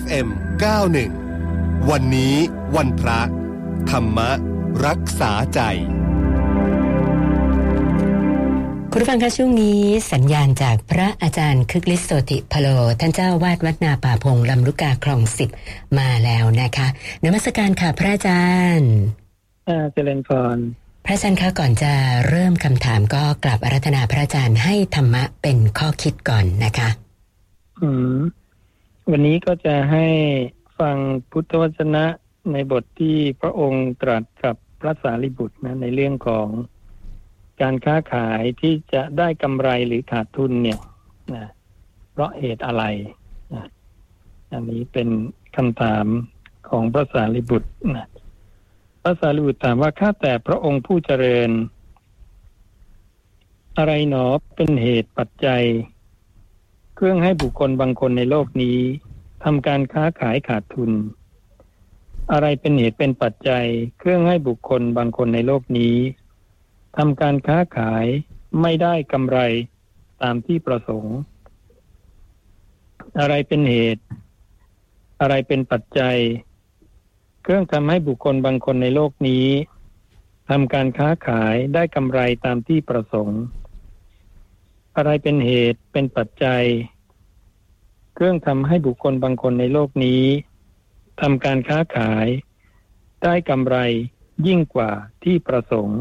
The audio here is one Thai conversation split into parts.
FM 91 วันนี้วันพระ ธรรมรักษาใจ คุณผู้ฟังคะช่วงนี้สัญญาณจากพระอาจารย์คึกฤทธิ์โสติพโล ท่านเจ้าวาดวัดนาป่าพงลำลูกกาคลองสิบมาแล้วนะคะนมัสการค่ะพระอาจารย์อ่าเจริญพรพระอาจารย์คะก่อนจะเริ่มคำถามก็กลับอารัธนาพระอาจารย์ให้ธรรมะเป็นข้อคิดก่อนนะคะ อืม วันนี้ก็จะให้ฟังพุทธวจนะในบทที่พระองค์ตรัสกับพระสารีบุตรนะในเรื่องของการค้าขายที่จะได้กำไรหรือขาดทุนเนี่ยนะเพราะเหตุอะไรนะอันนี้เป็นคำถามของพระสารีบุตรนะพระสารีบุตรถามว่าข้าแต่พระองค์ผู้เจริญ อะไรหนอเป็นเหตุปัจจัย เครื่องให้บุคคลบางคนในโลกนี้ทำการค้าขายขาดทุน อะไรเป็นเหตุเป็นปัจจัย เครื่องให้บุคคลบางคนในโลกนี้ทำการค้าขายไม่ได้กำไรตามที่ประสงค์ อะไรเป็นเหตุ อะไรเป็นปัจจัย เครื่องทำให้บุคคลบางคนในโลกนี้ทำการค้าขายได้กำไรตามที่ประสงค์ อะไรเป็นเหตุเป็นปัจจัย เครื่องทำให้บุคคลบางคนในโลกนี้ทำการค้าขาย ได้กำไรยิ่งกว่าที่ประสงค์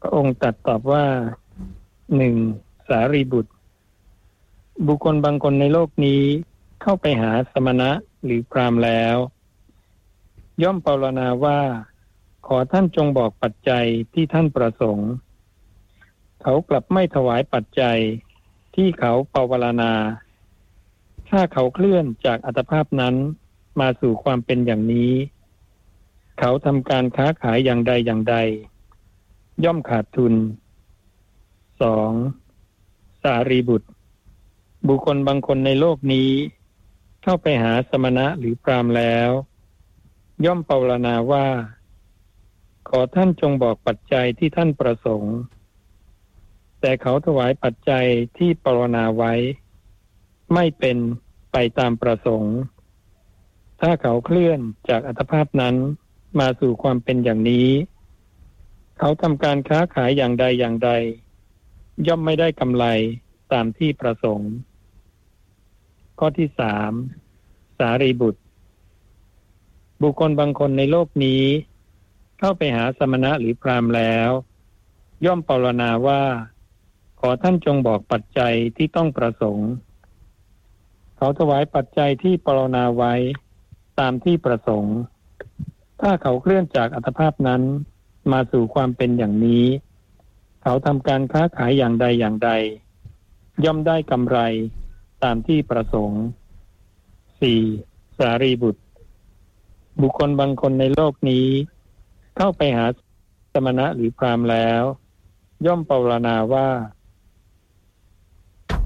พระองค์ตรัสตอบว่าหนึ่งสารีบุตร บุคคลบางคนในโลกนี้เข้าไปหาสมณะหรือพรามแล้ว ย่อมปรารณาว่า ขอท่านจงบอกปัจจัยที่ท่านประสงค์ เขากลับไม่ถวายปัจจัยที่เขาปรารณา ถ้าเขาเคลื่อนจากอัตภาพนั้นมาสู่ความเป็นอย่างนี้ เขาทำการค้าขายอย่างใดอย่างใด ย่อมขาดทุนสองสารีบุตร บุคคลบางคนในโลกนี้ เข้าไปหาสมณะหรือพรามแล้ว ย่อมเปรารณาว่า ขอท่านจงบอกปัจจัยที่ท่านประสงค์ แต่เขาถวายปัจจัยที่ปรารณาไว้ ไม่เป็นไปตามประสงค์ ถ้าเขาเคลื่อนจากอัตภาพนั้นมาสู่ความเป็นอย่างนี้ เขาทำการค้าขายอย่างใดอย่างใด ย่อมไม่ได้กำไรตามที่ประสงค์ ข้อที่สามสารีบุตร บุคคลบางคนในโลกนี้ เข้าไปหาสมณะหรือพรามแล้ว ย่อมปรารณาว่า ขอท่านจงบอกปัจจัยที่ต้องประสงค์ เขาถวายปัจจัยที่ปรารณาไว้ตามที่ประสงค์ ถ้าเขาเคลื่อนจากอัตภาพนั้นมาสู่ความเป็นอย่างนี้ เขาทำการค้าขายอย่างใดอย่างใด ย่อมได้กำไรตามที่ประสงค์สี่สารีบุตร บุคคลบางคนในโลกนี้ เข้าไปหาสมณะหรือพรามแล้ว ย่อมปรารณาว่า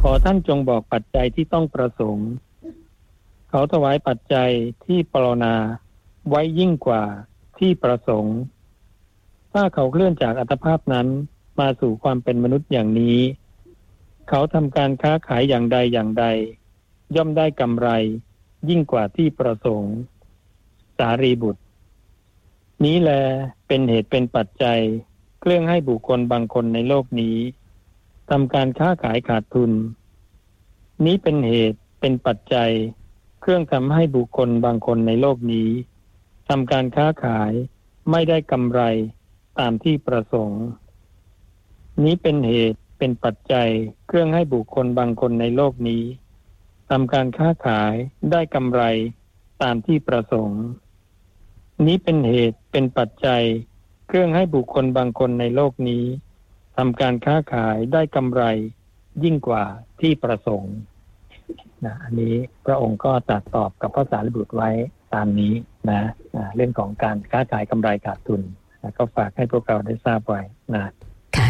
ขอท่านจงบอกปัจจัยที่ต้องประสงค์ เขาถวายปัจจัยที่ปรารณาไว้ยิ่งกว่าที่ประสงค์ ถ้าเขาเคลื่อนจากอัตภาพนั้นมาสู่ความเป็นมนุษย์อย่างนี้ เขาทำการค้าขายอย่างใดอย่างใด ย่อมได้กำไรยิ่งกว่าที่ประสงค์ สารีบุตร นี้แลเป็นเหตุเป็นปัจจัยเครื่องให้บุคคลบางคนในโลกนี้ ทำการค้าขายขาดทุน นี้เป็นเหตุเป็นปัจจัย เครื่องทำให้บุคคลบางคนในโลกนี้ทำการค้าขายไม่ได้กำไรตามที่ประสงค์ นี้เป็นเหตุเป็นปัจจัยเครื่องให้บุคคลบางคนในโลกนี้ทำการค้าขายได้กำไรตามที่ประสงค์ นี้เป็นเหตุเป็นปัจจัย เครื่องให้บุคคลบางคนในโลกนี้ ทำการค้าขายได้กำไรยิ่งกว่าที่ประสงค์นะอันนี้พระองค์ก็ตรัสตอบกับพระสารีบุตรไว้ตามนี้นะนะเรื่องของการค้าขายกำไรขาดทุนนะก็ฝากให้พวกเราได้ทราบไว้นะค่ะ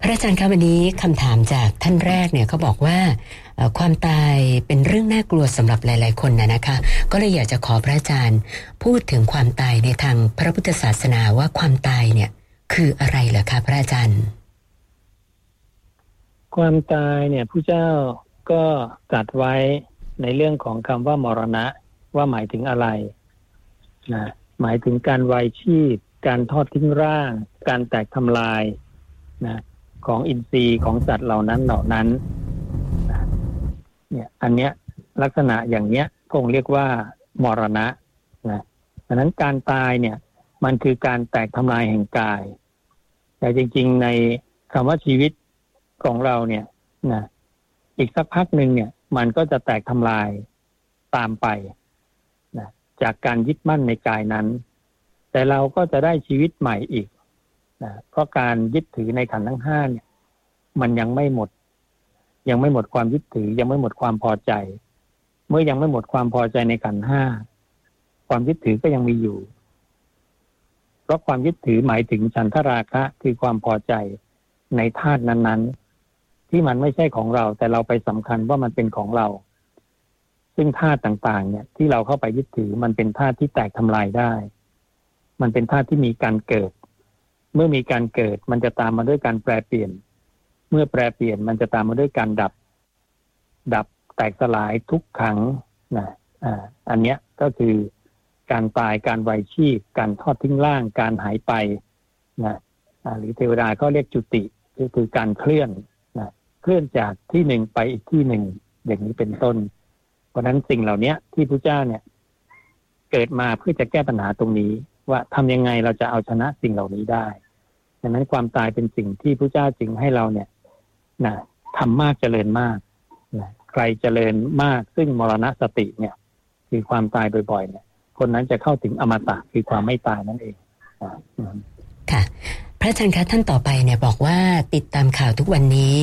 พระอาจารย์ครับวันนี้คำถามจากท่านแรกเนี่ยเขาบอกว่าความตายเป็นเรื่องน่ากลัวสำหรับหลาย ๆ คนนะนะคะ ก็เลยอยากจะขอพระอาจารย์ พูดถึงความตายในทางพระพุทธศาสนาว่าความตายเนี่ยคืออะไรเหรอคะพระอาจารย์ ความตายเนี่ยผู้เจ้าก็ตรัสไว้ในเรื่องของคำว่ามรณะว่าหมายถึงอะไรนะหมายถึงการวายชีพ การทอดทิ้งร่าง การแตกทำลายนะของอินทรีย์ของสัตว์เหล่านั้นเหล่านั้นเนี่ยอันเนี้ยลักษณะอย่างเนี้ยคงเรียกว่ามรณะนะดังนั้นการตายเนี่ย มันคือการแตกทำลายแห่งกาย แต่จริง ๆ ในคำว่าชีวิต ของเราเนี่ยนะอีกสักพักหนึ่งเนี่ย มันก็จะแตกทำลายตามไปนะจากการยึดมั่นในกายนั้น แต่เราก็จะได้ชีวิตใหม่อีกนะเพราะการยึดถือในขันธ์ทั้งห้าเนี่ย มันยังไม่หมด ยังไม่หมดความยึดถือ ยังไม่หมดความพอใจ เมื่อยังไม่หมดความพอใจในขันธ์ห้าความยึดถือก็ยังมีอยู่ เพราะความยึดถือหมายถึงฉันทราคะคือความพอใจในธาตุนั้นๆ ที่มันไม่ใช่ของเรา แต่เราไปสำคัญว่ามันเป็นของเรา ซึ่งธาตุต่างๆ เนี่ย ที่เราเข้าไปยึดถือมันเป็นธาตุที่แตกทำลายได้ มันเป็นธาตุที่มีการเกิด เมื่อมีการเกิดมันจะตามมาด้วยการแปรเปลี่ยน เมื่อแปรเปลี่ยนมันจะตามมาด้วยการดับ ดับแตกสลายทุกขังนะอ่าอันเนี้ยก็คือการตายการไวชีพ การทอดทิ้งร่าง การหายไปนะหรือเทวดาก็เรียกจุติก็คือการเคลื่อน เคลื่อนจากที่หนึ่งไปอีกที่หนึ่งอย่างนี้เป็นต้น เพราะนั้นสิ่งเหล่านี้ที่พระเจ้าเนี่ย เกิดมาเพื่อจะแก้ปัญหาตรงนี้ ว่าทำยังไงเราจะเอาชนะสิ่งเหล่านี้ได้ดังนั้นความตายเป็นสิ่งที่พระเจ้าจึงให้เราเนี่ยนะทำมากเจริญมากนะใครเจริญมากซึ่งมรณะสติเนี่ย คือความตายบ่อยๆเนี่ย คนนั้นจะเข้าถึงอมตะคือความไม่ตายนั่นเองค่ะ พระอาจารย์คะท่านต่อไปเนี่ยบอกว่าติดตามข่าวทุกวันนี้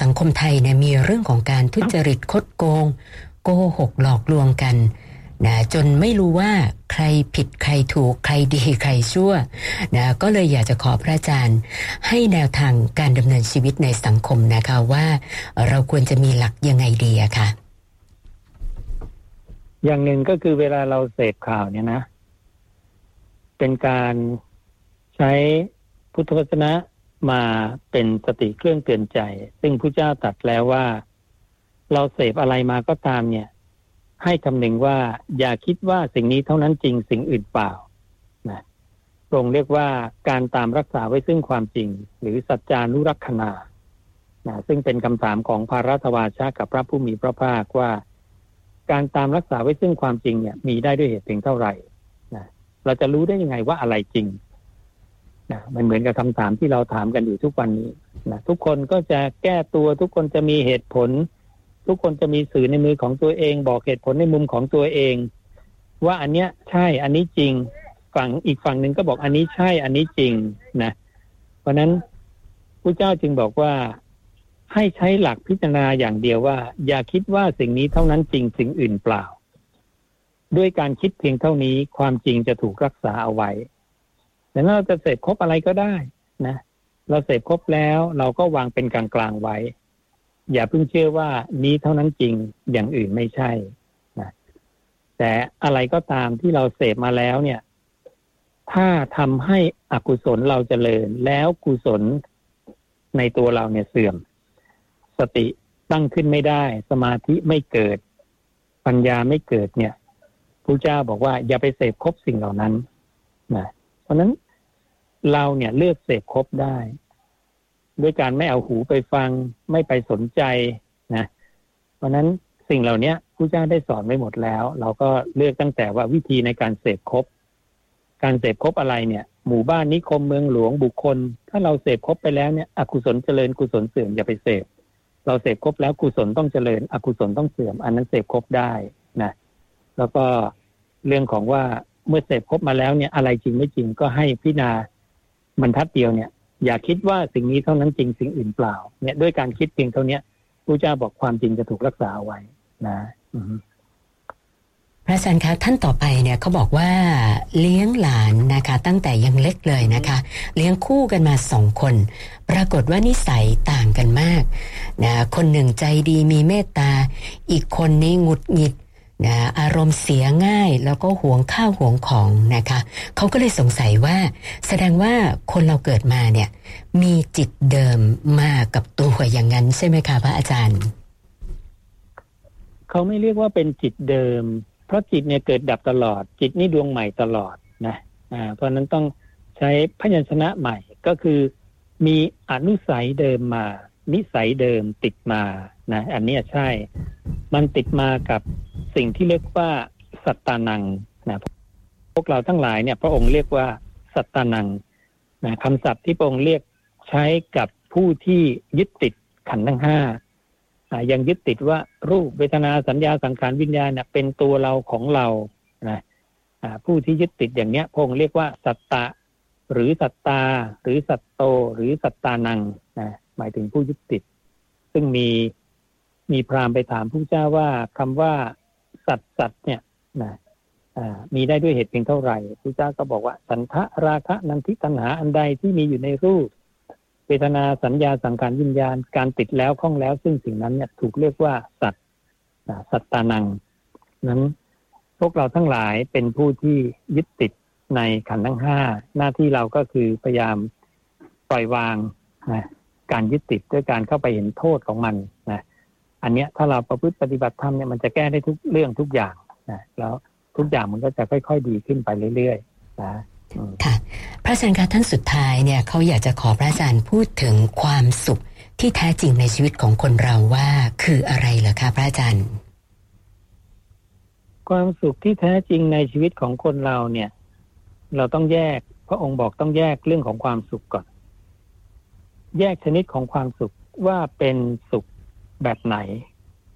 สังคมไทยเนี่ยมีเรื่องของการทุจริตคดโกง โกหกหลอกลวงกันนะจนไม่รู้ว่าใครผิดใครถูกใครดีใครชั่วนะก็เลยอยากจะขอพระอาจารย์ ให้แนวทางการดำเนินชีวิตในสังคมนะคะว่าเราควรจะมีหลักยังไงดีอะคะ่ะอย่างหนึ่งก็คือเวลาเราเสพข่าวเนี่ยนะ เป็นการใช้ พุทธวจนะมาเป็นสติเครื่องเตือนใจ ซึ่งพระเจ้าตรัสแล้วว่า เราเสพอะไรมาก็ตามเนี่ย ให้คำนึงว่าอย่าคิดว่าสิ่งนี้เท่านั้นจริงสิ่งอื่นเปล่านะตรงเรียกว่าการตามรักษาไว้ซึ่งความจริง หรือสัจจานุรักษณานะซึ่งเป็นคำถามของพระรัตวาชากับพระผู้มีพระภาคว่า การตามรักษาไว้ซึ่งความจริงเนี่ย มีได้ด้วยเหตุเพียงเท่าไหร่นะเราจะรู้ได้ยังไงว่าอะไรจริง นะมันเหมือนกับคำถามที่เราถามกันอยู่ทุกวันนี้นะทุกคนก็จะแก้ตัวทุกคนจะมีเหตุผล ทุกคนจะมีสื่อในมือของตัวเอง บอกเหตุผลในมุมของตัวเอง ว่าอันเนี้ยใช่อันนี้จริงฝั่งอีกฝั่งหนึ่งก็บอกอันนี้ใช่อันนี้จริงนะ เพราะนั้นพระเจ้าจึงบอกว่าให้ใช้หลักพิจารณาอย่างเดียวว่า อย่าคิดว่าสิ่งนี้เท่านั้นจริงสิ่งอื่นเปล่า ด้วยการคิดเพียงเท่านี้ความจริงจะถูกรักษาเอาไว้ แต่ถ้าเราจะเสพครบอะไรก็ได้นะ เราเสพครบแล้วเราก็วางเป็นกลางๆไว้ อย่าเพิ่งเชื่อว่านี้เท่านั้นจริงอย่างอื่นไม่ใช่นะแต่อะไรก็ตามที่เราเสพมาแล้วเนี่ย ถ้าทำให้อกุศลเราจเจริญ แล้วกุศลในตัวเราเนี่ยเสื่อม สติตั้งขึ้นไม่ได้ สมาธิไม่เกิด ปัญญาไม่เกิดเนี่ยพระเจ้าบอกว่าอย่าไปเสพครบสิ่งเหล่านั้นนะเพราะนั้น เราเนี่ยเลือกเสพครบได้ ด้วยการไม่เอาหูไปฟัง ไม่ไปสนใจนะเพราะนั้นสิ่งเหล่านี้พระเจ้าได้สอนไว้หมดแล้ว เราก็เลือกตั้งแต่ว่าวิธีในการเสพครบการเสพครบอะไรเนี่ย หมู่บ้านนิคมเมืองหลวงบุคคล ถ้าเราเสพครบไปแล้วเนี่ย อกุศลเจริญกุศลเสื่อมอย่าไปเสพเราเสพครบแล้วกุศลต้องเจริญ อกุศลต้องเสื่อม อันนั้นเสพครบได้นะแล้วก็เรื่องของว่าเมื่อเสพครบมาแล้วเนี่ยอะไรจริงไม่จริงก็ให้พิจารณา บรรทัดเดียวเนี่ย อย่าคิดว่าสิ่งนี้เท่านั้นจริงสิ่งอื่นเปล่า เนี่ยด้วยการคิดเพียงเท่านี้พระเจ้าบอกความจริงจะถูกรักษาไว้นะพระอาจารย์คะท่านต่อไปเนี่ยเขาบอกว่าเลี้ยงหลานนะคะ ตั้งแต่ยังเล็กเลยนะคะ เลี้ยงคู่กันมาสองคน ปรากฏว่านิสัยต่างกันมากนะคนหนึ่งใจดีมีเมตตา อีกคนนี้หงุดหงิด นะอารมณ์เสียง่ายแล้วก็ห่วงข้าวห่วงของนะคะเขาก็เลยสงสัยว่า แสดงว่าคนเราเกิดมาเนี่ยมีจิตเดิมมากับตัวอย่างนั้นใช่ไหมคะพระอาจารย์ เขาไม่เรียกว่าเป็นจิตเดิม เพราะจิตเนี่ยเกิดดับตลอด จิตนี่ดวงใหม่ตลอดนะอ่าเพราะนั้นต้องใช้พยัญชนะใหม่ก็คือมีอนุสัยเดิมมา นิสัยเดิมติดมานะอันนี้ใช่ มันติดมากับสิ่งที่เรียกว่าสัตตานังนะพวกเราทั้งหลายเนี่ย พระองค์เรียกว่าสัตตานังนะคำศัพท์ที่พระองค์เรียกใช้กับผู้ที่ยึดติดขันธ์ทั้งห้ายังยึดติดว่ารูปเวทนาสัญญาสังขารวิญญาณเป็นตัวเราของเรานะผู้ที่ยึดติดอย่างเนี้ยพงเรียกว่าสัตตะ หรือสัตตา หรือสัตโต หรือสัตตานังนะ หมายถึงผู้ยึดติด ซึ่งมีมีพราหมณ์ไปถามผู้เจ้าว่าคำว่าสัตสัตเนี่ยนะมีได้ด้วยเหตุเพียงเท่าไหร่พระเจ้าก็บอกว่า สันทะราคะนันทิตัณหาอันใดที่มีอยู่ในรูปเวทนาสัญญาสังขารวิญญาณการติดแล้วคล้องแล้ว ซึ่งสิ่งนั้นเนี่ยถูกเรียกว่าสัตสัตตานัง นั้นพวกเราทั้งหลายเป็นผู้ที่ยึดติดในขันธ์ทั้งห้าหน้าที่เราก็คือพยายามปล่อยวางนะ การยึดติดด้วยการเข้าไปเห็นโทษของมันนะอันเนี้ยถ้าเราประพฤติปฏิบัติธรรมเนี่ยมันจะแก้ได้ทุกเรื่องทุกอย่างนะแล้วทุกอย่างมันก็จะค่อย ๆ ดีขึ้นไปเรื่อยๆนะค่ะพระอาจารย์คะท่านสุดท้ายเนี่ยเขาอยากจะขอพระอาจารย์พูดถึงความสุขที่แท้จริงในชีวิตของคนเราว่าคืออะไรเหรอคะพระอาจารย์ ความสุขที่แท้จริงในชีวิตของคนเราเนี่ย เราต้องแยก พระองค์บอกต้องแยกเรื่องของความสุขก่อน แยกชนิดของความสุขว่าเป็นสุขแบบไหน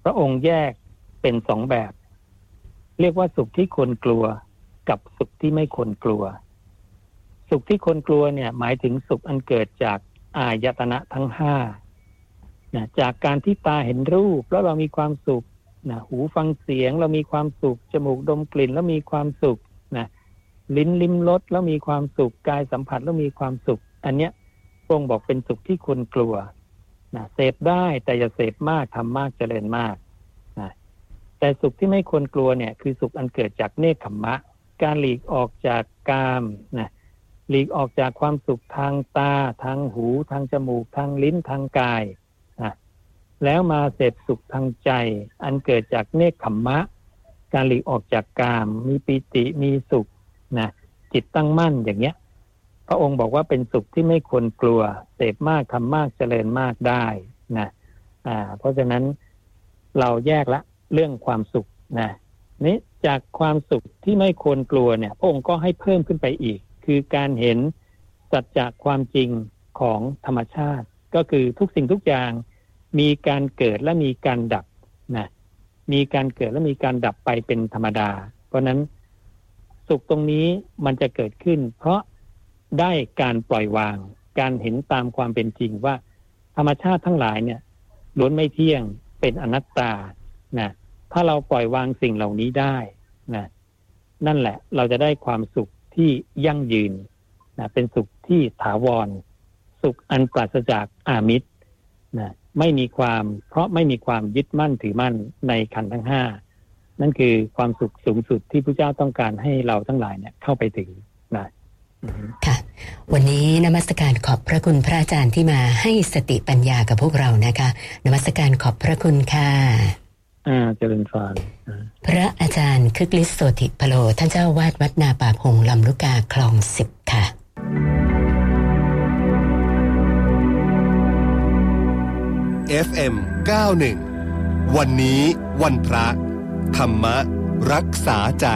พระองค์แยกเป็นสองแบบ เรียกว่าสุขที่ควรกลัวกับสุขที่ไม่ควรกลัว สุขที่คนกลัวเนี่ย หมายถึงสุขอันเกิดจากอายตนะทั้งห้าจากการที่ตาเห็นรูปแล้วเรามีความสุขนะหูฟังเสียงเรามีความสุข จมูกดมกลิ่นแล้วมีความสุขนะลิ้นลิ้มรสแล้วมีความสุข กายสัมผัสแล้วมีความสุข อันเนี้ย พระองค์บอกเป็นสุขที่คนกลัวนะเสพได้แต่อย่าเสพมากทำมากเจริญมากนะแต่สุขที่ไม่ควรกลัวเนี่ย คือสุขอันเกิดจากเนคขมมะ การหลีกออกจากกามนะหลีกออกจากความสุขทางตา ทางหู ทางจมูก ทางลิ้นทางกายนะแล้วมาเสพสุขทางใจ อันเกิดจากเนคขมมะ การหลีกออกจากกาม มีปิติมีสุขนะจิตตั้งมั่นอย่างเงี้ย พระองค์บอกว่าเป็นสุขที่ไม่ควรกลัว เสพมากทำมากเจริญมากได้นะอ่า เพราะฉะนั้นเราแยกละเรื่องความสุขนะนี้จากความสุขที่ไม่ควรกลัวเนี่ย พระองค์ก็ให้เพิ่มขึ้นไปอีก คือการเห็นสัจจะความจริงของธรรมชาติ ก็คือทุกสิ่งทุกอย่างมีการเกิดและมีการดับนะมีการเกิดและมีการดับไปเป็นธรรมดา เพราะนั้นสุขตรงนี้มันจะเกิดขึ้น เพราะ ได้การปล่อยวาง การเห็นตามความเป็นจริงว่า ธรรมชาติทั้งหลายเนี่ยล้วนไม่เที่ยงเป็นอนัตตานะถ้าเราปล่อยวางสิ่งเหล่านี้ได้นะนั่นแหละเราจะได้ความสุขที่ยั่งยืนนะเป็นสุขที่ถาวร สุขอันปราศจากอามิตรนะไม่มีความเพราะไม่มีความยึดมั่นถือมั่นในขันธ์ทั้งห้านั่นคือความสุขสูงสุดที่พระเจ้าต้องการให้เราทั้งหลายเนี่ยเข้าไปถึง ค่ะ วันนี้นมัสการขอบพระคุณพระอาจารย์ที่มาให้สติปัญญากับพวกเรานะคะ นมัสการขอบพระคุณค่ะอ่าเจริญฟานพระอาจารย์คึกฤทธิ์โสติพโลท่านเจ้าวาดวัดนาป่าพงลำลูกกาคลองสิบค่ะ FM 91วันนี้วันพระ ธรรมรักษาใจ